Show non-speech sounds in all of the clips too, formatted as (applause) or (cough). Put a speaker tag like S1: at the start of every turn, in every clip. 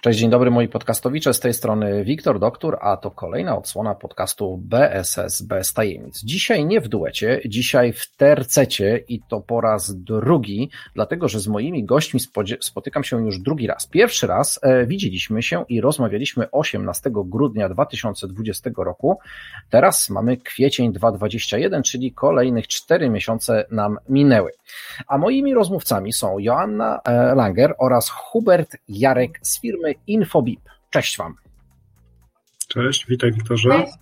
S1: Cześć, dzień dobry moi podcastowicze, z tej strony Wiktor Doktor, a to kolejna odsłona podcastu BSS bez tajemnic. Dzisiaj nie w duecie, dzisiaj w tercecie i to po raz drugi, dlatego że z moimi gośćmi spotykam się już drugi raz. Pierwszy raz e, widzieliśmy się i rozmawialiśmy 18 grudnia 2020 roku, teraz mamy kwiecień 2021, czyli kolejnych 4 miesiące nam minęły. A moimi rozmówcami są Joanna e, Langer oraz Hubert Jarek z firmy Infobip. Cześć Wam.
S2: Cześć, witaj Wiktorze. Cześć.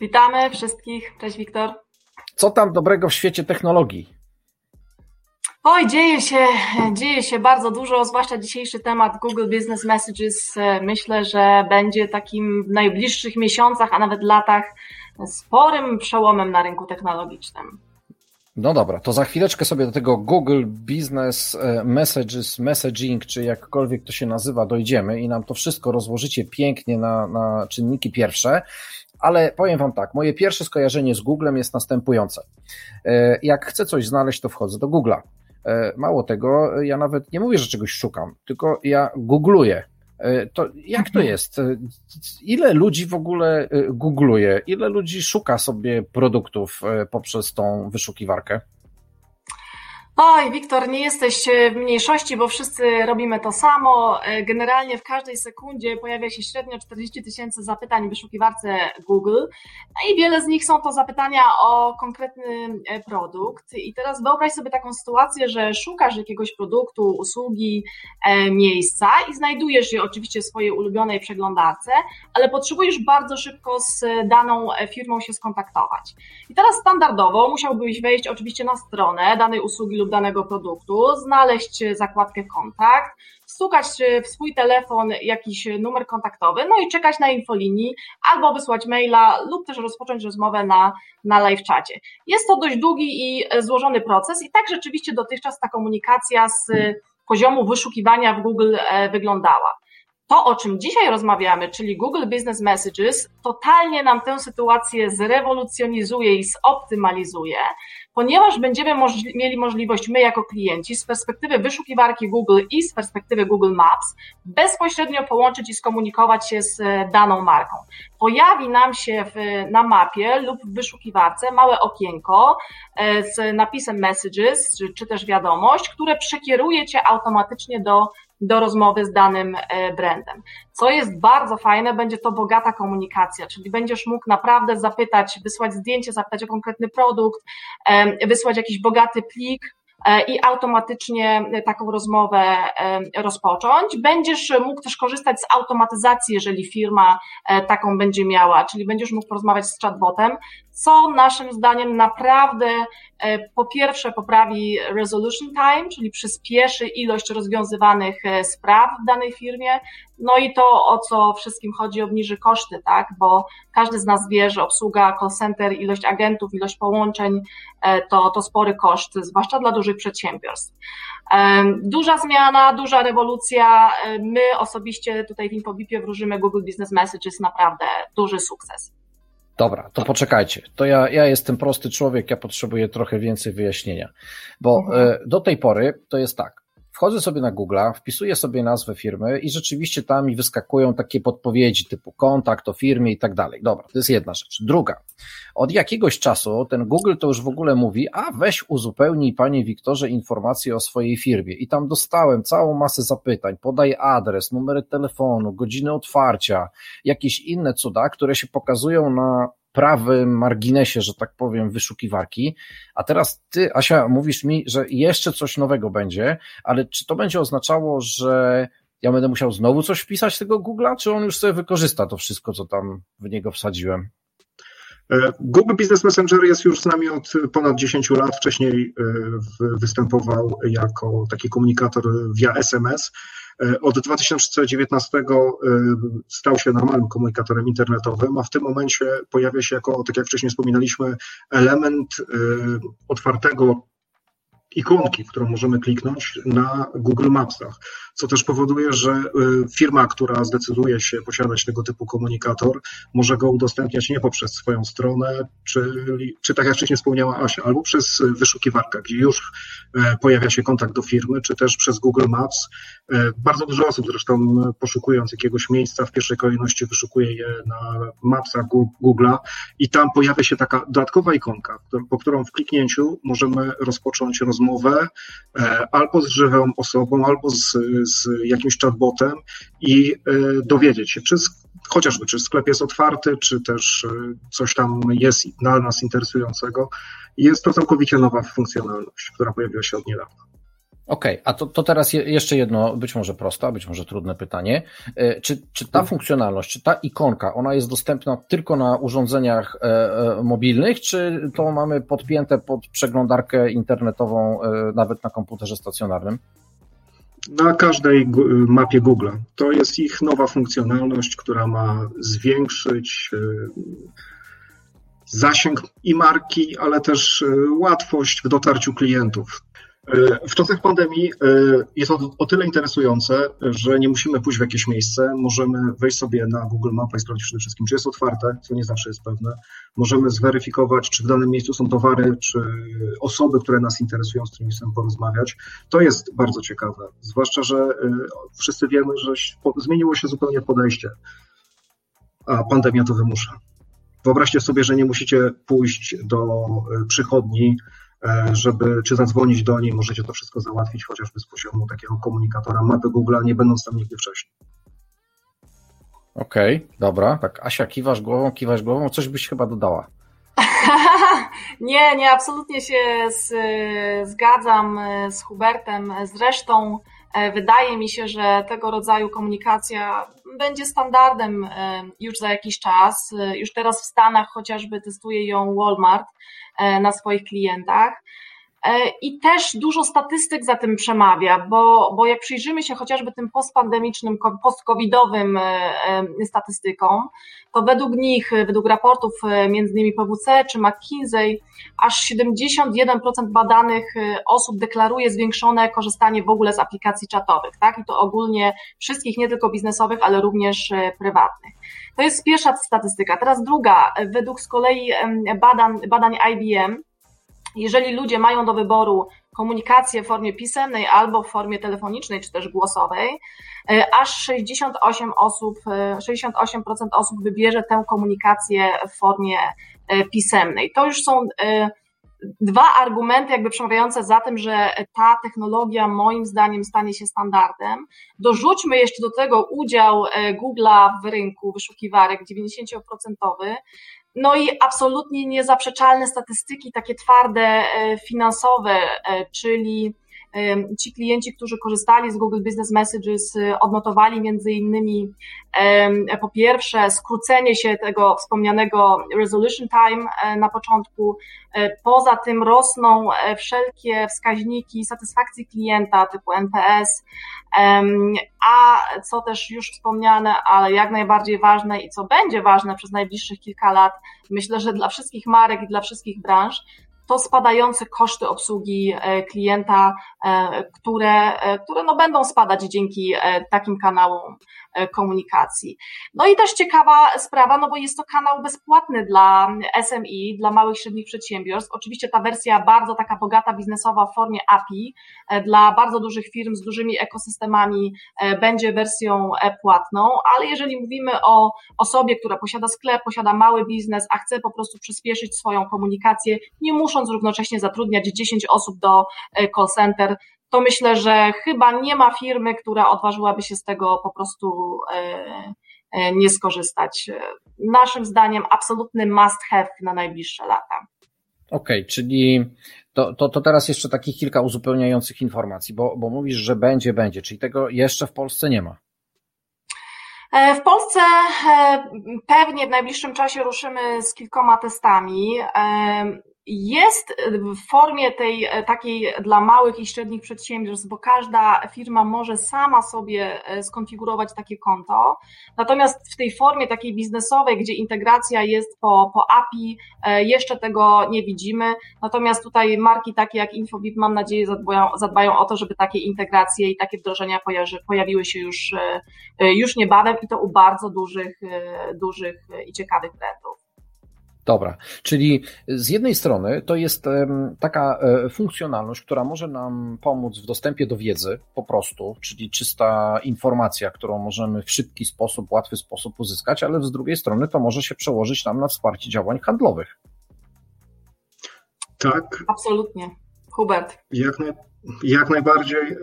S3: Witamy wszystkich. Cześć Wiktor.
S1: Co tam dobrego w świecie technologii?
S3: Oj, dzieje się, dzieje się bardzo dużo, zwłaszcza dzisiejszy temat Google Business Messages. Myślę, że będzie takim w najbliższych miesiącach, a nawet latach sporym przełomem na rynku technologicznym.
S1: No dobra, to za chwileczkę sobie do tego Google Business e, Messages, Messaging, czy jakkolwiek to się nazywa, dojdziemy i nam to wszystko rozłożycie pięknie na, na czynniki pierwsze. Ale powiem Wam tak, moje pierwsze skojarzenie z Googlem jest następujące. E, jak chcę coś znaleźć, to wchodzę do Google'a. E, mało tego, ja nawet nie mówię, że czegoś szukam, tylko ja googluję. E, to jak to mhm. jest? E, ile ludzi w ogóle e, googluje? Ile ludzi szuka sobie produktów poprzez tą wyszukiwarkę?
S3: Oj, Wiktor, nie jesteś w mniejszości, bo wszyscy robimy to samo. Generalnie w każdej sekundzie pojawia się średnio 40 tysięcy zapytań w wyszukiwarce Google i wiele z nich są to zapytania o konkretny e, produkt. I teraz wyobraź sobie taką sytuację, że szukasz jakiegoś produktu, usługi, e, miejsca i znajdujesz je oczywiście w swojej ulubionej przeglądarce, ale potrzebujesz bardzo szybko z daną firmą się skontaktować. I teraz standardowo musiałbyś wejść oczywiście na stronę danej usługi lub danego produktu, znaleźć zakładkę kontakt, wstukać w swój telefon jakiś numer kontaktowy, no i czekać na infolinii, albo wysłać maila, lub też rozpocząć rozmowę na, na live czacie. Jest to dość długi i złożony proces i tak rzeczywiście dotychczas ta komunikacja z poziomu wyszukiwania w Google e, wyglądała. To, o czym dzisiaj rozmawiamy, czyli Google Business Messages, totalnie nam tę sytuację zrewolucjonizuje i zoptymalizuje, ponieważ będziemy możli mieli możliwość my jako klienci z perspektywy wyszukiwarki Google i z perspektywy Google Maps bezpośrednio połączyć i skomunikować się z e, daną marką. Pojawi nam się w, na mapie lub w wyszukiwarce małe okienko e, z napisem messages, czy, czy też wiadomość, które przekieruje Cię automatycznie do do rozmowy z danym e, brandem. Co jest bardzo fajne, będzie to bogata komunikacja, czyli będziesz mógł naprawdę zapytać, wysłać zdjęcie, zapytać o konkretny produkt, wysłać jakiś bogaty plik, i automatycznie taką rozmowę e, rozpocząć. Będziesz mógł też korzystać z automatyzacji, jeżeli firma e, taką będzie miała, czyli będziesz mógł porozmawiać z chatbotem, co naszym zdaniem naprawdę po pierwsze poprawi resolution time, czyli przyspieszy ilość rozwiązywanych spraw w danej firmie, no i to, o co wszystkim chodzi, obniży koszty, tak? Bo każdy z nas wie, że obsługa call center, ilość agentów, ilość połączeń e, to, to spory koszt, zwłaszcza dla dużych przedsiębiorstw. E, duża zmiana, duża rewolucja. E, my osobiście tutaj w Infobipie wróżymy Google Business Messages naprawdę duży sukces.
S1: Dobra, to poczekajcie. To ja, ja jestem prosty człowiek, ja potrzebuję trochę więcej wyjaśnienia. Bo mhm. do tej pory to jest tak wchodzę sobie na Google, wpisuję sobie nazwę firmy i rzeczywiście tam mi wyskakują takie podpowiedzi typu kontakt o firmie i tak dalej. Dobra, to jest jedna rzecz. Druga, od jakiegoś czasu ten Google to już w ogóle mówi, a weź uzupełnij panie Wiktorze informacje o swojej firmie i tam dostałem całą masę zapytań, podaj adres, numer telefonu, godziny otwarcia, jakieś inne cuda, które się pokazują na prawym marginesie, że tak powiem, wyszukiwarki. A teraz ty, Asia, mówisz mi, że jeszcze coś nowego będzie, ale czy to będzie oznaczało, że ja będę musiał znowu coś wpisać tego Google'a, czy on już sobie wykorzysta to wszystko, co tam w niego wsadziłem?
S2: E, Google Business Messenger jest już z nami od ponad 10 lat. Wcześniej e, występował jako taki komunikator via SMS. E, od 2019 stał się normalnym komunikatorem internetowym, a w tym momencie pojawia się jako, tak jak wcześniej wspominaliśmy, element otwartego ikonki, którą możemy kliknąć na Google Mapsach, co też powoduje, że y, firma, która zdecyduje się posiadać tego typu komunikator, może go udostępniać nie poprzez swoją stronę, czyli, czy tak jak wcześniej wspomniała Asia, albo przez wyszukiwarkę, gdzie już e, pojawia się kontakt do firmy, czy też przez Google Maps. E, bardzo dużo osób zresztą poszukując jakiegoś miejsca w pierwszej kolejności wyszukuje je na Mapsach Google'a i tam pojawia się taka dodatkowa ikonka, po którą w kliknięciu możemy rozpocząć rozmowę rozmowę e, albo z żywą osobą, albo z, z jakimś chatbotem i e, dowiedzieć się, czy chociażby czy sklep jest otwarty, czy też e, coś tam jest dla nas interesującego. Jest to całkowicie nowa funkcjonalność, która pojawiła się od niedawna.
S1: Okej, okay, a to, to teraz jeszcze jedno, być może proste, być może trudne pytanie. E, czy, czy ta funkcjonalność, czy ta ikonka, ona jest dostępna tylko na urządzeniach mobilnych, czy to mamy podpięte pod przeglądarkę internetową nawet na komputerze stacjonarnym?
S2: Na każdej mapie Google. To jest ich nowa funkcjonalność, która ma zwiększyć zasięg i marki, ale też łatwość w dotarciu klientów. W czasach pandemii e, jest to o tyle interesujące, że nie musimy pójść w jakieś miejsce, możemy wejść sobie na Google Mapa i sprawdzić przede wszystkim, czy jest otwarte, co nie zawsze jest pewne. Możemy zweryfikować, czy w danym miejscu są towary, czy osoby, które nas interesują, z którymi chcemy porozmawiać. To jest bardzo ciekawe, zwłaszcza, że e, wszyscy wiemy, że zmieniło się zupełnie podejście, a pandemia to wymusza. Wyobraźcie sobie, że nie musicie pójść do e, przychodni, E, żeby czy zadzwonić do niej, możecie to wszystko załatwić chociażby z poziomu takiego komunikatora mapy Google'a, nie będąc tam nigdy wcześniej.
S1: Okej, okay, dobra. Tak, Asia, kiwasz głową, kiwasz głową, coś byś chyba dodała. (laughs)
S3: nie, nie, absolutnie się z, zgadzam e, z Hubertem. Zresztą e, wydaje mi się, że tego rodzaju komunikacja będzie standardem już za jakiś czas. Już teraz w Stanach chociażby testuje ją Walmart E, na swoich klientach. E, I też dużo statystyk za tym przemawia, bo, bo jak przyjrzymy się chociażby tym postpandemicznym, post-covidowym e, statystykom, to według nich, według raportów między innymi PwC czy McKinsey, aż 71% badanych osób deklaruje zwiększone korzystanie w ogóle z aplikacji czatowych, tak? I to ogólnie wszystkich, nie tylko biznesowych, ale również prywatnych. To jest pierwsza statystyka. Teraz druga, według z kolei badań, badań IBM, jeżeli ludzie mają do wyboru komunikację w formie pisemnej albo w formie telefonicznej czy też głosowej, e, aż 68 osób, 68% e, osób wybierze tę komunikację w formie e, pisemnej. To już są dwa argumenty jakby przemawiające za tym, że ta technologia moim zdaniem stanie się standardem. Dorzućmy jeszcze do tego udział Google'a w rynku wyszukiwarek 90%, no i absolutnie niezaprzeczalne statystyki, takie twarde, e, finansowe, e, czyli ci klienci, którzy korzystali z Google Business Messages, y, odnotowali między innymi po pierwsze skrócenie się tego wspomnianego resolution time e, na początku. E, poza tym rosną e, wszelkie wskaźniki satysfakcji klienta typu NPS, a co też już wspomniane, ale jak najbardziej ważne i co będzie ważne przez najbliższych kilka lat, myślę, że dla wszystkich marek i dla wszystkich branż, to spadające koszty obsługi klienta, które, które no będą spadać dzięki takim kanałom komunikacji. No i też ciekawa sprawa, no bo jest to kanał bezpłatny dla SMI, dla małych i średnich przedsiębiorstw. Oczywiście ta wersja bardzo taka bogata biznesowa w formie API dla bardzo dużych firm z dużymi ekosystemami będzie wersją płatną, ale jeżeli mówimy o osobie, która posiada sklep, posiada mały biznes, a chce po prostu przyspieszyć swoją komunikację, nie musząc równocześnie zatrudniać 10 osób do e, call center, to myślę, że chyba nie ma firmy, która odważyłaby się z tego po prostu e, e, nie skorzystać. Naszym zdaniem absolutny must have na najbliższe lata.
S1: Okej, okay, czyli to, to, to teraz jeszcze takich kilka uzupełniających informacji, bo, bo mówisz, że będzie, będzie, czyli tego jeszcze w Polsce nie ma.
S3: E, w Polsce pewnie w najbliższym czasie ruszymy z kilkoma testami. Jest w formie tej e, takiej dla małych i średnich przedsiębiorstw, bo każda firma może sama sobie e, skonfigurować takie konto. Natomiast w tej formie takiej biznesowej, gdzie integracja jest po, po API, e, jeszcze tego nie widzimy. Natomiast tutaj marki takie jak Infobip, mam nadzieję, zadbają, zadbają o to, żeby takie integracje i takie wdrożenia pojawiły się już, już niebawem i to u bardzo dużych, dużych i ciekawych brandów.
S1: Dobra, czyli z jednej strony to jest taka e, funkcjonalność, która może nam pomóc w dostępie do wiedzy po prostu, czyli czysta informacja, którą możemy w szybki sposób, łatwy sposób uzyskać, ale z drugiej strony to może się przełożyć nam na wsparcie działań handlowych.
S2: Tak.
S3: Absolutnie. Hubert.
S2: Jak, naj, jak najbardziej. E,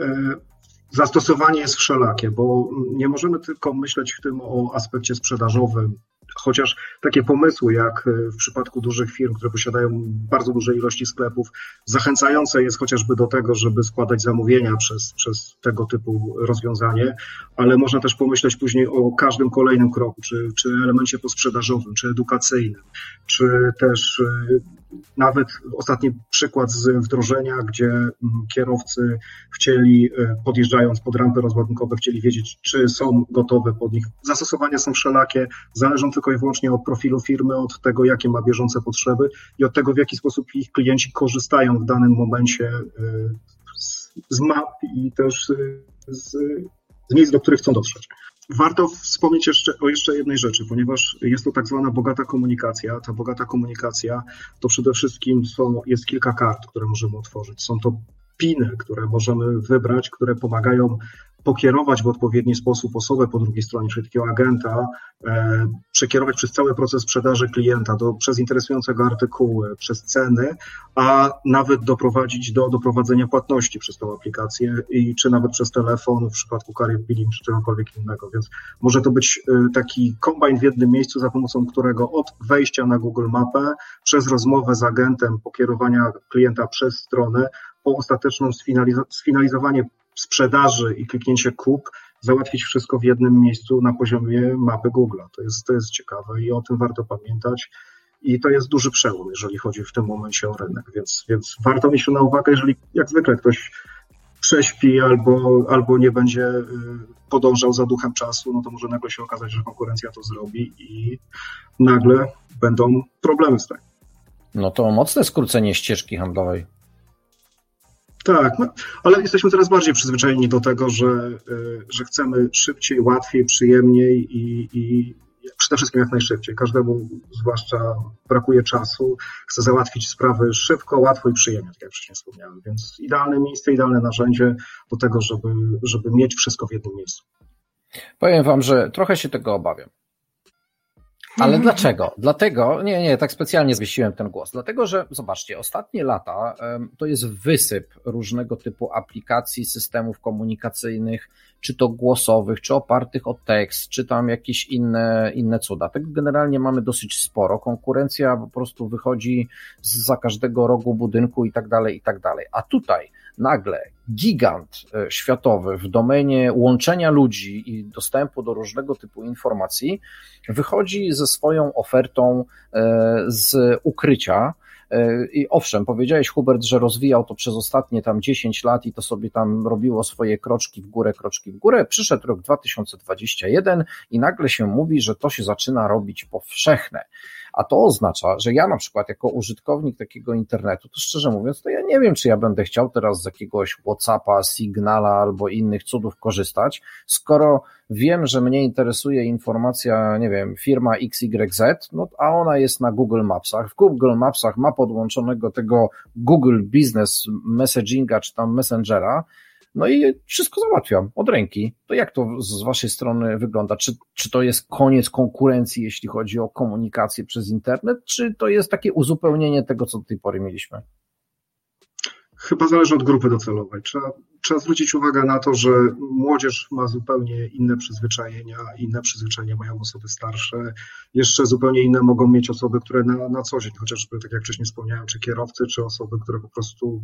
S2: zastosowanie jest wszelakie, bo nie możemy tylko myśleć w tym o aspekcie sprzedażowym, Chociaż takie pomysły, jak e, w przypadku dużych firm, które posiadają bardzo duże ilości sklepów, zachęcające jest chociażby do tego, żeby składać zamówienia przez, przez tego typu rozwiązanie, ale można też pomyśleć później o każdym kolejnym kroku, czy, czy elemencie posprzedażowym, czy edukacyjnym, czy też e, nawet ostatni przykład z wdrożenia, gdzie mm, kierowcy chcieli, e, podjeżdżając pod rampy rozładunkowe, chcieli wiedzieć, czy są gotowe pod nich. Zastosowania są wszelakie, zależą tylko i wyłącznie od profilu firmy, od tego, jakie ma bieżące potrzeby i od tego, w jaki sposób ich klienci korzystają w danym momencie e, z, map i też z, z miejsc, do których chcą dotrzeć. Warto wspomnieć jeszcze o jeszcze jednej rzeczy, ponieważ jest to tak zwana bogata komunikacja. Ta bogata komunikacja to przede wszystkim są, jest kilka kart, które możemy otworzyć. Są to piny, które możemy wybrać, które pomagają pokierować w odpowiedni sposób osobę po drugiej stronie, czyli takiego agenta, e, przekierować przez cały proces sprzedaży klienta, do, przez interesującego artykułu, przez ceny, a nawet doprowadzić do doprowadzenia płatności przez tą aplikację i czy nawet przez telefon w przypadku Career Billing czy czegokolwiek innego. Więc może to być e, taki kombajn w jednym miejscu, za pomocą którego od wejścia na Google Mapę, przez rozmowę z agentem, pokierowania klienta przez stronę, po ostateczną sfinalizowanie sprzedaży i kliknięcie kup załatwić wszystko w jednym miejscu na poziomie mapy Google. To jest, to jest ciekawe i o tym warto pamiętać. I to jest duży przełom, jeżeli chodzi w tym momencie o rynek, więc, więc warto mieć to na uwagę, jeżeli jak zwykle ktoś prześpi albo, albo nie będzie y, podążał za duchem czasu, no to może nagle się okazać, że konkurencja to zrobi i nagle będą problemy z tym.
S1: No to mocne skrócenie ścieżki handlowej.
S2: Tak, no, ale jesteśmy coraz bardziej przyzwyczajeni do tego, że, y, że chcemy szybciej, łatwiej, przyjemniej i, i przede wszystkim jak najszybciej. Każdemu zwłaszcza brakuje czasu, chce załatwić sprawy szybko, łatwo i przyjemnie, tak jak wcześniej wspomniałem. Więc idealne miejsce, idealne narzędzie do tego, żeby, żeby mieć wszystko w jednym miejscu.
S1: Powiem Wam, że trochę się tego obawiam. Ale mhm. dlaczego? Dlatego, nie, nie, tak specjalnie zwiesiłem ten głos. Dlatego, że zobaczcie, ostatnie lata to jest wysyp różnego typu aplikacji, systemów komunikacyjnych, czy to głosowych, czy opartych o tekst, czy tam jakieś inne, inne cuda. Tego generalnie mamy dosyć sporo. Konkurencja po prostu wychodzi za każdego rogu budynku i tak dalej, i tak dalej. A tutaj nagle gigant e, światowy w domenie łączenia ludzi i dostępu do różnego typu informacji wychodzi ze swoją ofertą e, z ukrycia. E, I owszem, powiedziałeś Hubert, że rozwijał to przez ostatnie tam 10 lat i to sobie tam robiło swoje kroczki w górę, kroczki w górę. Przyszedł rok 2021 i nagle się mówi, że to się zaczyna robić powszechne. A to oznacza, że ja na przykład jako użytkownik takiego internetu, to szczerze mówiąc, to ja nie wiem, czy ja będę chciał teraz z jakiegoś WhatsAppa, Signala albo innych cudów korzystać, skoro wiem, że mnie interesuje informacja, nie wiem, firma XYZ, no a ona jest na Google Mapsach. W Google Mapsach ma podłączonego tego Google Business Messaginga czy tam Messengera, no i wszystko załatwiam od ręki. To jak to z Waszej strony wygląda? Czy, czy to jest koniec konkurencji, jeśli chodzi o komunikację przez internet, czy to jest takie uzupełnienie tego, co do tej pory mieliśmy?
S2: Chyba zależy od grupy docelowej. Trzeba, trzeba zwrócić uwagę na to, że młodzież ma zupełnie inne przyzwyczajenia, inne przyzwyczajenia mają osoby starsze, jeszcze zupełnie inne mogą mieć osoby, które na, na co dzień, chociażby tak jak wcześniej wspomniałem, czy kierowcy, czy osoby, które po prostu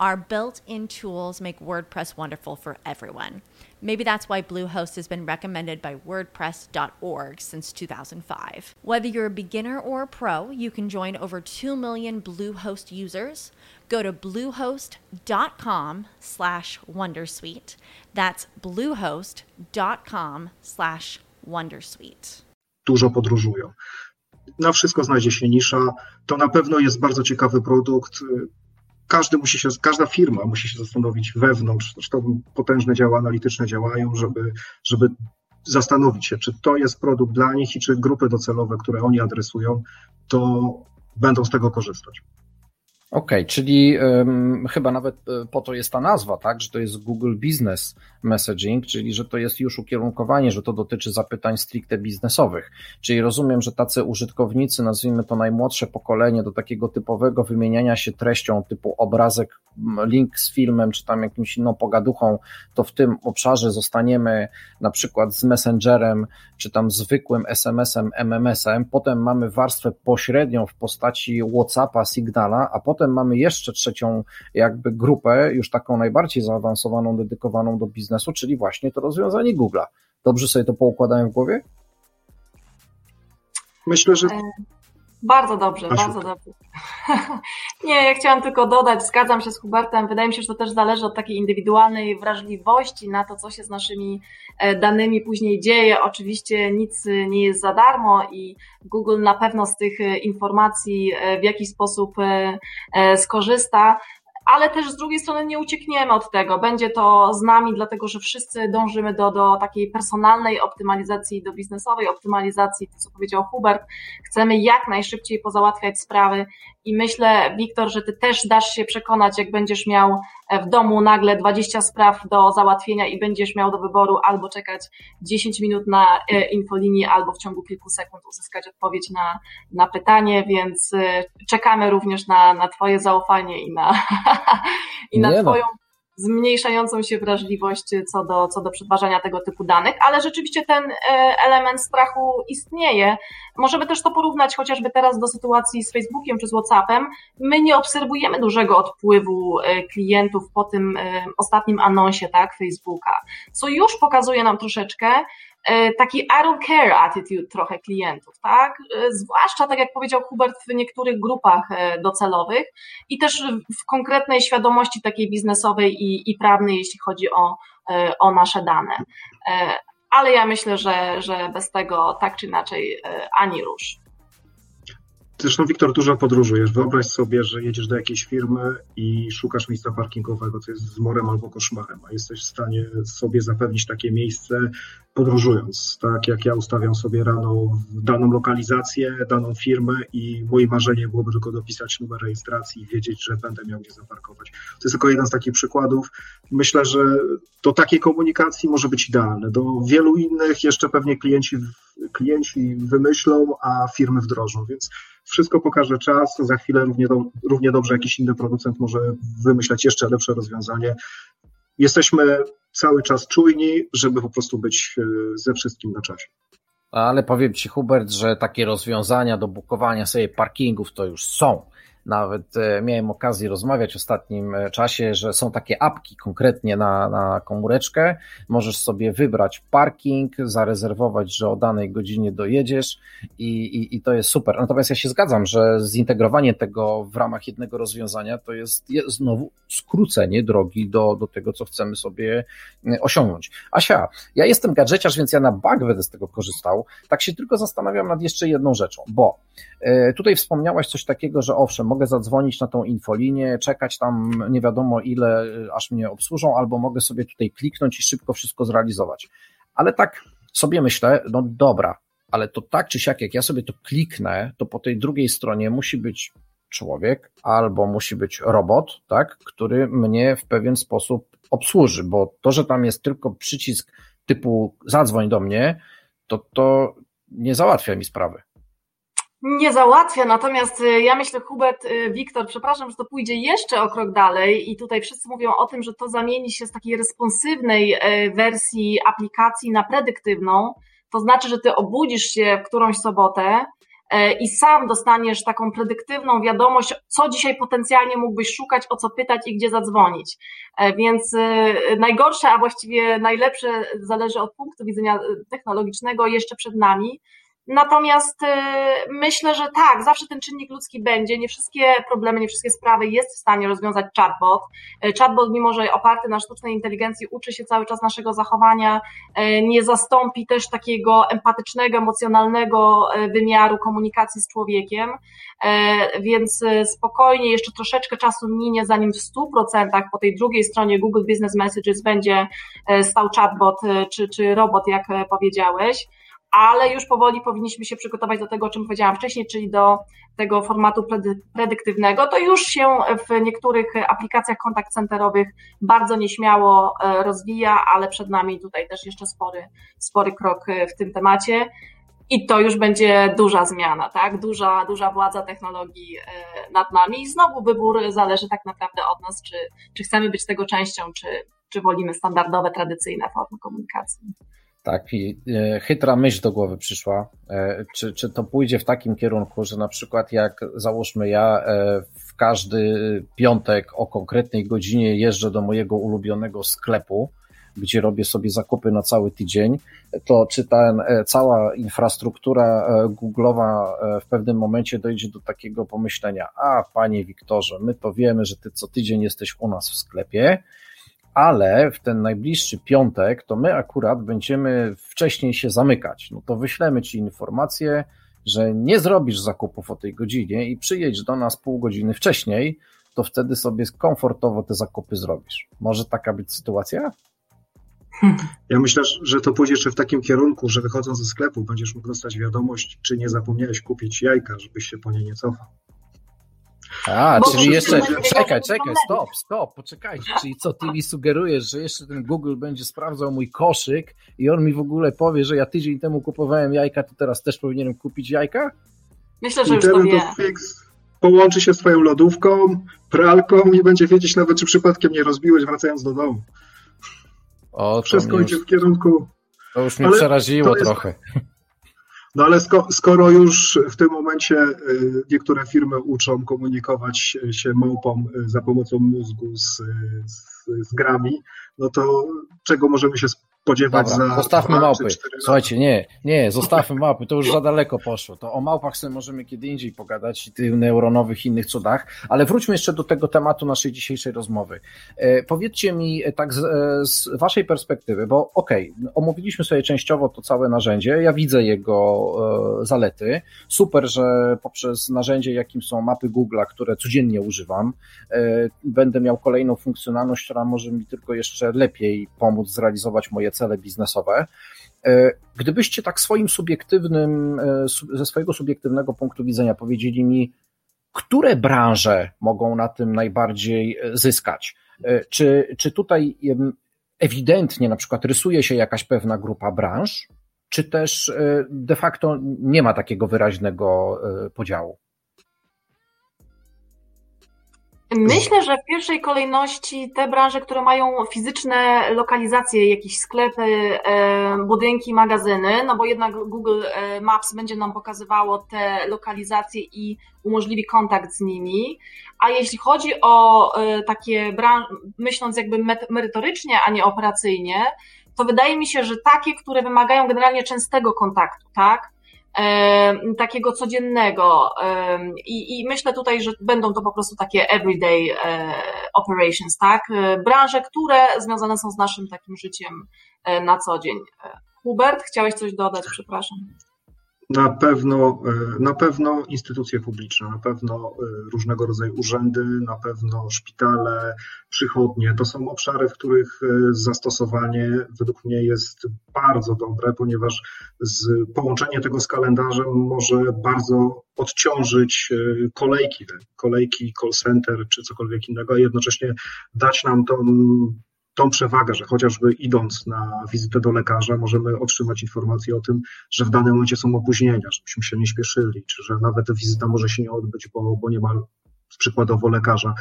S4: Our built in tools make WordPress wonderful for everyone. Maybe that's why Bluehost has been recommended by WordPress.org since 2005. Whether you're a beginner or a pro, you can join over 2 million Bluehost users. Go to bluehost.com slash Wondersuite. That's bluehost.com slash Wondersuite.
S2: Dużo podróżują. Na wszystko znajdzie się nisza. To na pewno jest bardzo ciekawy produkt. Każdy musi się, każda firma musi się zastanowić wewnątrz, zresztą potężne działa analityczne działają, żeby, żeby zastanowić się, czy to jest produkt dla nich i czy grupy docelowe, które oni adresują, to będą z tego korzystać.
S1: Okej, okay, czyli um, chyba nawet e, po to jest ta nazwa, tak, że to jest Google Business Messaging, czyli że to jest już ukierunkowanie, że to dotyczy zapytań stricte biznesowych. Czyli rozumiem, że tacy użytkownicy, nazwijmy to najmłodsze pokolenie, do takiego typowego wymieniania się treścią typu obrazek, link z filmem, czy tam jakimś inną pogaduchą, to w tym obszarze zostaniemy na przykład z Messengerem, czy tam zwykłym SMS-em, MMS-em, potem mamy warstwę pośrednią w postaci WhatsAppa, Signala, a potem potem mamy jeszcze trzecią jakby grupę, już taką najbardziej zaawansowaną, dedykowaną do biznesu, czyli właśnie to rozwiązanie Google'a. Dobrze sobie to poukładałem w głowie?
S2: Myślę, że e,
S3: bardzo dobrze, Asiu. bardzo dobrze. (laughs) Nie, ja chciałam tylko dodać, zgadzam się z Hubertem, wydaje mi się, że to też zależy od takiej indywidualnej wrażliwości na to, co się z naszymi e, danymi później dzieje. Oczywiście nic nie jest za darmo i Google na pewno z tych e, informacji w jakiś sposób skorzysta ale też z drugiej strony nie uciekniemy od tego. Będzie to z nami, dlatego że wszyscy dążymy do, do takiej personalnej optymalizacji, do biznesowej optymalizacji, to co powiedział Hubert. Chcemy jak najszybciej pozałatwiać sprawy i myślę, Wiktor, że ty też dasz się przekonać, jak będziesz miał w domu nagle 20 spraw do załatwienia i będziesz miał do wyboru albo czekać 10 minut na e, infolinii, albo w ciągu kilku sekund uzyskać odpowiedź na, na pytanie, więc e, czekamy również na, na Twoje zaufanie i na, (laughs) i na no. Twoją zmniejszającą się wrażliwość co do, co do przetwarzania tego typu danych, ale rzeczywiście ten e, element strachu istnieje. Możemy też to porównać chociażby teraz do sytuacji z Facebookiem czy z WhatsAppem. My nie obserwujemy dużego odpływu e, klientów po tym e, ostatnim anonsie, tak, Facebooka, co już pokazuje nam troszeczkę, taki I don't care attitude trochę klientów, tak? E, zwłaszcza, tak jak powiedział Hubert, w niektórych grupach e, docelowych i też w konkretnej świadomości takiej biznesowej i, i prawnej, jeśli chodzi o, o nasze dane. Ale ja myślę, że, że bez tego tak czy inaczej ani rusz.
S2: Zresztą, Wiktor, dużo podróżujesz. Wyobraź sobie, że jedziesz do jakiejś firmy i szukasz miejsca parkingowego, co jest zmorem albo koszmarem, a jesteś w stanie sobie zapewnić takie miejsce podróżując, tak jak ja ustawiam sobie rano daną lokalizację, daną firmę i moje marzenie byłoby tylko dopisać numer rejestracji i wiedzieć, że będę miał gdzie zaparkować. To jest tylko jeden z takich przykładów. Myślę, że do takiej komunikacji może być idealne. Do wielu innych jeszcze pewnie klienci, klienci wymyślą, a firmy wdrożą, więc wszystko pokaże czas. Za chwilę równie, do, równie dobrze jakiś inny producent może wymyśleć jeszcze lepsze rozwiązanie. Jesteśmy cały czas czujni, żeby po prostu być e, ze wszystkim na czasie.
S1: Ale powiem Ci, Hubert, że takie rozwiązania do bukowania sobie parkingów to już są. Nawet e, miałem okazję rozmawiać w ostatnim e, czasie, że są takie apki konkretnie na, na komóreczkę. Możesz sobie wybrać parking, zarezerwować, że o danej godzinie dojedziesz i, i, i to jest super. Natomiast ja się zgadzam, że zintegrowanie tego w ramach jednego rozwiązania to jest, jest znowu skrócenie drogi do, do tego, co chcemy sobie e, osiągnąć. Asia, ja jestem gadżeciarz, więc ja na bank będę z tego korzystał. Tak się tylko zastanawiam nad jeszcze jedną rzeczą, bo tutaj wspomniałaś coś takiego, że owszem, mogę zadzwonić na tą infolinię, czekać tam nie wiadomo ile, aż mnie obsłużą, albo mogę sobie tutaj kliknąć i szybko wszystko zrealizować. Ale tak sobie myślę, no dobra, ale to tak czy siak, jak ja sobie to kliknę, to po tej drugiej stronie musi być człowiek albo musi być robot, tak, który mnie w pewien sposób obsłuży, bo to, że tam jest tylko przycisk typu zadzwoń do mnie, to to nie załatwia mi sprawy
S3: nie załatwia, natomiast y, ja myślę, Hubert, y, Wiktor, przepraszam, że to pójdzie jeszcze o krok dalej i tutaj wszyscy mówią o tym, że to zamieni się z takiej responsywnej y, wersji aplikacji na predyktywną, to znaczy, że ty obudzisz się w którąś sobotę i sam dostaniesz taką predyktywną wiadomość, co dzisiaj potencjalnie mógłbyś szukać, o co pytać i gdzie zadzwonić. Więc najgorsze, a właściwie najlepsze zależy od punktu widzenia technologicznego jeszcze przed nami. Natomiast y, myślę, że tak, zawsze ten czynnik ludzki będzie. Nie wszystkie problemy, nie wszystkie sprawy jest w stanie rozwiązać chatbot. Y, chatbot, mimo że oparty na sztucznej inteligencji, uczy się cały czas naszego zachowania, y, nie zastąpi też takiego empatycznego, emocjonalnego wymiaru komunikacji z człowiekiem. Więc spokojnie, jeszcze troszeczkę czasu minie, zanim w 100% po tej drugiej stronie Google Business Messages będzie stał chatbot czy, czy robot, jak powiedziałeś ale już powoli powinniśmy się przygotować do tego, o czym powiedziałam wcześniej, czyli do tego formatu predyktywnego. To już się w niektórych aplikacjach kontakt centerowych bardzo nieśmiało e, rozwija, ale przed nami tutaj też jeszcze spory, spory krok e, w tym temacie. I to już będzie duża zmiana, tak? Duża, duża władza technologii e, nad nami. I znowu wybór zależy tak naprawdę od nas, czy, czy chcemy być tego częścią, czy, czy wolimy standardowe, tradycyjne formy komunikacji.
S1: Tak, i e, chytra myśl do głowy przyszła. E, czy, czy to pójdzie w takim kierunku, że na przykład jak załóżmy ja e, w każdy piątek o konkretnej godzinie jeżdżę do mojego ulubionego sklepu, gdzie robię sobie zakupy na cały tydzień, to czy ta cała infrastruktura Google'owa w pewnym momencie dojdzie do takiego pomyślenia, a panie Wiktorze, my to wiemy, że ty co tydzień jesteś u nas w sklepie, ale w ten najbliższy piątek to my akurat będziemy wcześniej się zamykać. No to wyślemy Ci informację, że nie zrobisz zakupów o tej godzinie i przyjedź do nas pół godziny wcześniej, to wtedy sobie komfortowo te zakupy zrobisz. Może taka być sytuacja?
S2: Ja myślę, że to pójdzie jeszcze w takim kierunku, że wychodząc ze sklepu będziesz mógł dostać wiadomość, czy nie zapomniałeś kupić jajka, żebyś się po nie nie cofał.
S1: A, Bo czyli jeszcze, czekaj, czekaj, stop, stop, poczekajcie, czyli co, ty mi sugerujesz, że jeszcze ten Google będzie sprawdzał mój koszyk i on mi w ogóle powie, że ja tydzień temu kupowałem jajka, to teraz też powinienem kupić jajka?
S3: Myślę, że już to wie.
S2: Fix połączy się z twoją lodówką, pralką i będzie wiedzieć nawet, czy przypadkiem nie rozbiłeś wracając do domu. O, Wszystko idzie w kierunku...
S1: To już mnie przeraziło jest...
S2: No ale skoro już w tym momencie y, niektóre firmy uczą komunikować się małpom y, za pomocą mózgu z, z, z grami, no to czego możemy się spodziewać
S1: Dobra, za. Zostawmy małpy. Słuchajcie, nie, nie, zostawmy małpy, to już za daleko poszło. To o małpach sobie możemy kiedy indziej pogadać i tych neuronowych innych cudach, ale wróćmy jeszcze do tego tematu naszej dzisiejszej rozmowy. E, powiedzcie mi e, tak z, e, z waszej perspektywy, bo okej, okay, omówiliśmy sobie częściowo to całe narzędzie, ja widzę jego e, zalety. Super, że poprzez narzędzie, jakim są mapy Google'a, które codziennie używam, e, będę miał kolejną funkcjonalność, która może mi tylko jeszcze lepiej pomóc zrealizować moje cele biznesowe. E, gdybyście tak swoim subiektywnym, e, ze swojego subiektywnego punktu widzenia powiedzieli mi, które branże mogą na tym najbardziej zyskać? Czy, czy tutaj ewidentnie na przykład rysuje się jakaś pewna grupa branż, czy też de facto nie ma takiego wyraźnego podziału?
S3: Myślę, że w pierwszej kolejności te branże, które mają fizyczne lokalizacje, jakieś sklepy, e, budynki, magazyny, no bo jednak Google e, Maps będzie nam pokazywało te lokalizacje i umożliwi kontakt z nimi. A jeśli chodzi o e, takie branże, myśląc jakby merytorycznie, a nie operacyjnie, to wydaje mi się, że takie, które wymagają generalnie częstego kontaktu, tak? Takiego codziennego. I, I, myślę tutaj, że będą to po prostu takie everyday e, operations, tak? E, branże, które związane są z naszym takim życiem e, na co dzień. Hubert, chciałeś coś dodać, przepraszam.
S2: Na pewno, e, na pewno instytucje publiczne, na pewno e, różnego rodzaju urzędy, na pewno szpitale, przychodnie. To są obszary, w których e, zastosowanie według mnie jest bardzo dobre, ponieważ z, połączenie tego z kalendarzem może bardzo odciążyć kolejki, kolejki, call center czy cokolwiek innego, a jednocześnie dać nam tą tą przewagę, że chociażby idąc na wizytę do lekarza, możemy otrzymać informację o tym, że w danym momencie są opóźnienia, żebyśmy się nie śpieszyli, czy że nawet wizyta może się nie odbyć, bo, bo nie ma przykładowo lekarza.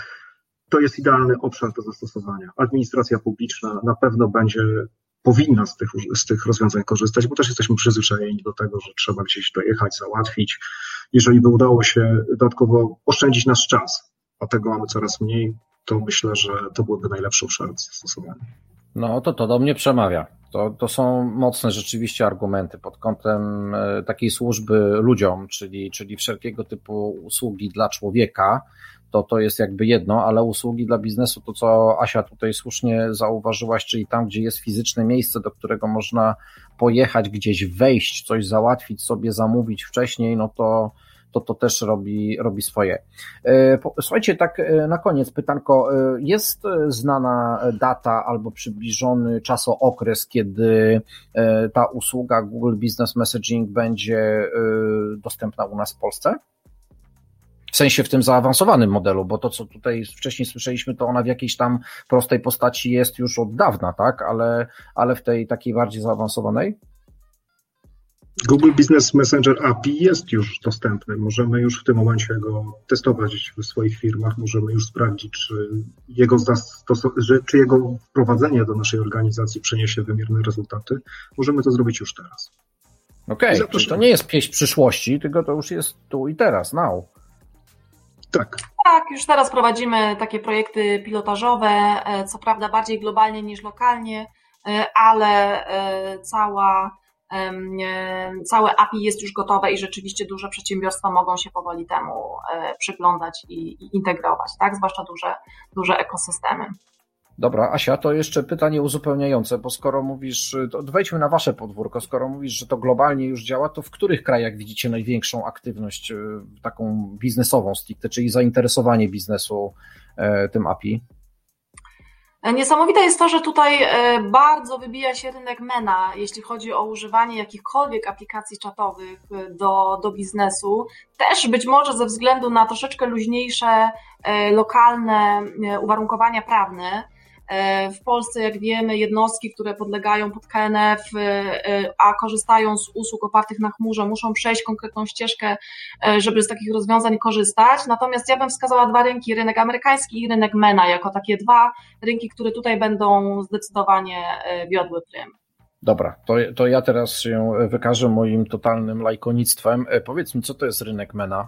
S2: To jest idealny obszar do zastosowania. Administracja publiczna na pewno będzie powinna z tych, z tych rozwiązań korzystać, bo też jesteśmy przyzwyczajeni do tego, że trzeba gdzieś dojechać, załatwić. Jeżeli by udało się dodatkowo oszczędzić nasz czas, a tego mamy coraz mniej, to myślę, że to byłby najlepszy obszar zastosowania.
S1: No to to do mnie przemawia. To, to są mocne rzeczywiście argumenty pod kątem e, takiej służby ludziom, czyli, czyli wszelkiego typu usługi dla człowieka. To, to jest jakby jedno, ale usługi dla biznesu, to co Asia tutaj słusznie zauważyłaś, czyli tam, gdzie jest fizyczne miejsce, do którego można pojechać, gdzieś wejść, coś załatwić sobie, zamówić wcześniej, no to, to to też robi, robi swoje. E, słuchajcie, tak e, na koniec pytanko. E, jest znana data albo przybliżony czasookres, kiedy ta usługa Google Business Messaging będzie dostępna u nas w Polsce? W sensie w tym zaawansowanym modelu, bo to, co tutaj wcześniej słyszeliśmy, to ona w jakiejś tam prostej postaci jest już od dawna, tak? Ale, ale w tej takiej bardziej zaawansowanej?
S2: Google Business Messenger API jest już dostępny. Możemy już w tym momencie go testować w swoich firmach. Możemy już sprawdzić, czy jego, czy jego wprowadzenie do naszej organizacji przyniesie wymierne rezultaty. Możemy to zrobić już teraz.
S1: Okej, okay, to nie jest pieśń przyszłości, tylko to już jest tu i teraz, now.
S2: Tak.
S3: Tak, już teraz prowadzimy takie projekty pilotażowe, e, co prawda bardziej globalnie niż lokalnie, e, ale e, cała całe API jest już gotowe i rzeczywiście duże przedsiębiorstwa mogą się powoli temu e, przyglądać i, i integrować, tak? Zwłaszcza duże, duże ekosystemy.
S1: Dobra, Asia, to jeszcze pytanie uzupełniające, bo skoro mówisz, to wejdźmy na wasze podwórko, skoro mówisz, że to globalnie już działa, to w których krajach widzicie największą aktywność e, taką biznesową stricte, czyli zainteresowanie biznesu e, tym API?
S3: Niesamowite jest to, że tutaj e, bardzo wybija się rynek MENA, jeśli chodzi o używanie jakichkolwiek aplikacji czatowych e, do, do biznesu. Też być może ze względu na troszeczkę luźniejsze e, lokalne uwarunkowania prawne. E, w Polsce, jak wiemy, jednostki, które podlegają pod KNF, e, e, a korzystają z usług opartych na chmurze, muszą przejść konkretną ścieżkę, żeby z takich rozwiązań korzystać. Natomiast ja bym wskazała dwa rynki, rynek amerykański i rynek MENA, jako takie dwa rynki, które tutaj będą zdecydowanie wiodły prym.
S1: Dobra, to, to ja teraz się wykażę moim totalnym lajkonictwem. Powiedz mi, co to jest rynek MENA?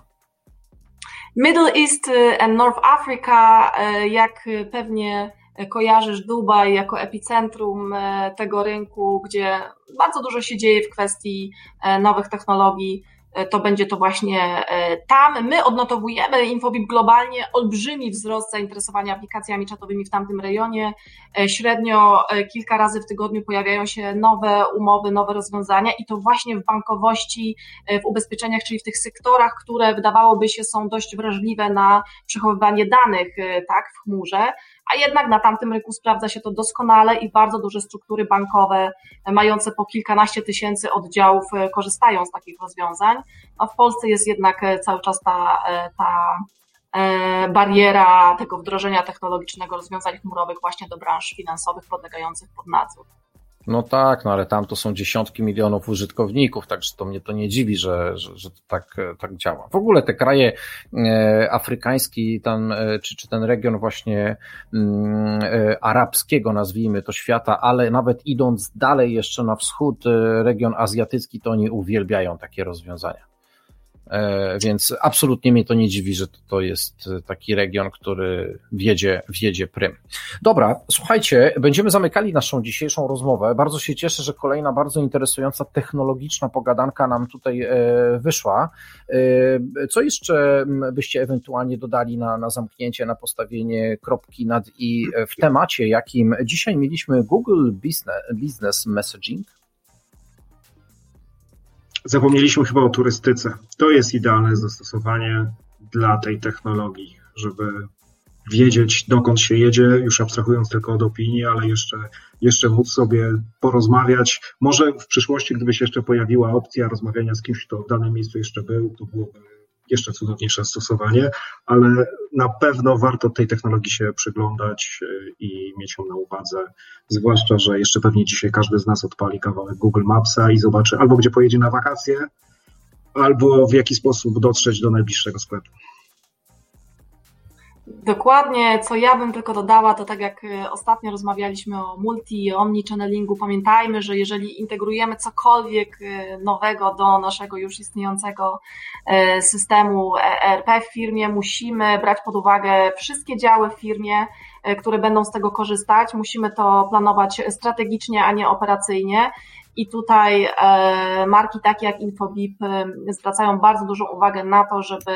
S3: Middle East and North Africa, jak pewnie kojarzysz Dubaj jako epicentrum e, tego rynku, gdzie bardzo dużo się dzieje w kwestii e, nowych technologii, e, to będzie to właśnie tam. My odnotowujemy Infobip globalnie olbrzymi wzrost zainteresowania aplikacjami czatowymi w tamtym rejonie. Średnio kilka razy w tygodniu pojawiają się nowe umowy, nowe rozwiązania i to właśnie w bankowości, w ubezpieczeniach, czyli w tych sektorach, które wydawałoby się są dość wrażliwe na przechowywanie danych tak, w chmurze a jednak na tamtym rynku sprawdza się to doskonale i bardzo duże struktury bankowe mające po kilkanaście tysięcy oddziałów korzystają z takich rozwiązań. No w Polsce jest jednak cały czas ta, ta bariera tego wdrożenia technologicznego rozwiązań chmurowych właśnie do branż finansowych podlegających pod nadzór.
S1: No tak, no ale tam to są dziesiątki milionów użytkowników, także to mnie to nie dziwi, że, że, że to tak, tak działa. W ogóle te kraje e, afrykański, ten, e, czy, czy ten region właśnie mm, e, arabskiego, nazwijmy to świata, ale nawet idąc dalej jeszcze na wschód, region azjatycki, to oni uwielbiają takie rozwiązania. E, więc absolutnie mnie to nie dziwi, że to jest taki region, który wiedzie, wiedzie prym. Dobra, słuchajcie, będziemy zamykali naszą dzisiejszą rozmowę. Bardzo się cieszę, że kolejna bardzo interesująca technologiczna pogadanka nam tutaj e, wyszła. E, co jeszcze byście ewentualnie dodali na, na zamknięcie, na postawienie kropki nad i w temacie, jakim dzisiaj mieliśmy Google Business, Business Messaging?
S2: Zapomnieliśmy chyba o turystyce. To jest idealne zastosowanie dla tej technologii, żeby wiedzieć, dokąd się jedzie, już abstrahując tylko od opinii, ale jeszcze, jeszcze móc sobie porozmawiać. Może w przyszłości, gdyby się jeszcze pojawiła opcja rozmawiania z kimś, kto w danym miejscu jeszcze był, to byłoby jeszcze cudowniejsze stosowanie, ale na pewno warto tej technologii się przyglądać y, i mieć ją na uwadze, zwłaszcza, że jeszcze pewnie dzisiaj każdy z nas odpali kawałek Google Mapsa i zobaczy albo gdzie pojedzie na wakacje, albo w jaki sposób dotrzeć do najbliższego sklepu.
S3: Dokładnie, co ja bym tylko dodała, to tak jak e, ostatnio rozmawialiśmy o multi omnichannelingu, pamiętajmy, że jeżeli integrujemy cokolwiek e, nowego do naszego już istniejącego e, systemu ERP w firmie, musimy brać pod uwagę wszystkie działy w firmie, które będą z tego korzystać. Musimy to planować strategicznie, a nie operacyjnie. I tutaj marki takie jak Infobip zwracają bardzo dużą uwagę na to, żeby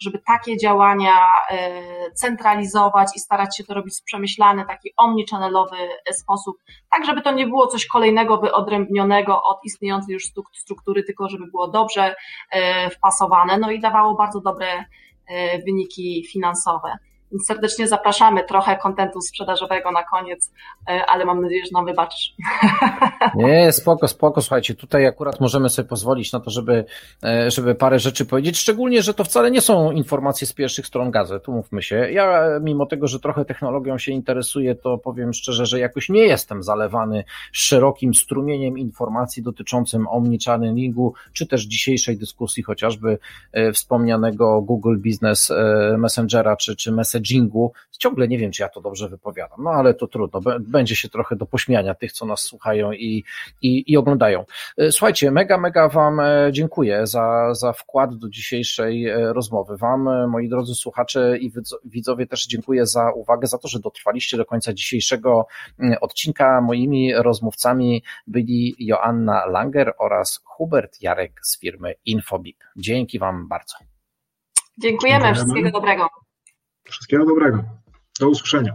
S3: żeby takie działania e, centralizować i starać się to robić w przemyślany, taki omnichannelowy sposób, tak żeby to nie było coś kolejnego wyodrębnionego od istniejącej już struktury, tylko żeby było dobrze e, wpasowane, no i dawało bardzo dobre e, wyniki finansowe. Serdecznie zapraszamy. Trochę kontentu sprzedażowego na koniec, e, ale mam nadzieję, że nam wybaczysz. (laughs)
S1: Nie, spoko, spoko. Słuchajcie, tutaj akurat możemy sobie pozwolić na to, żeby, e, żeby parę rzeczy powiedzieć, szczególnie, że to wcale nie są informacje z pierwszych stron gazet, umówmy się. Ja, mimo tego, że trochę technologią się interesuję, to powiem szczerze, że jakoś nie jestem zalewany szerokim strumieniem informacji dotyczącym omnichannelingu, czy też dzisiejszej dyskusji chociażby e, wspomnianego Google Business Messengera, czy, czy Message messagingu. Ciągle nie wiem, czy ja to dobrze wypowiadam, no ale to trudno. Będzie się trochę do pośmiania tych, co nas słuchają i, i, i oglądają. E, słuchajcie, mega, mega Wam e, dziękuję za, za wkład do dzisiejszej e, rozmowy. Wam, moi drodzy słuchacze i widzowie, też dziękuję za uwagę, za to, że dotrwaliście do końca dzisiejszego odcinka. Moimi rozmówcami byli Joanna Langer oraz Hubert Jarek z firmy Infobip. Dzięki Wam bardzo.
S3: Dziękujemy, wszystkiego dobrego.
S2: Wszystkiego dobrego. Do usłyszenia.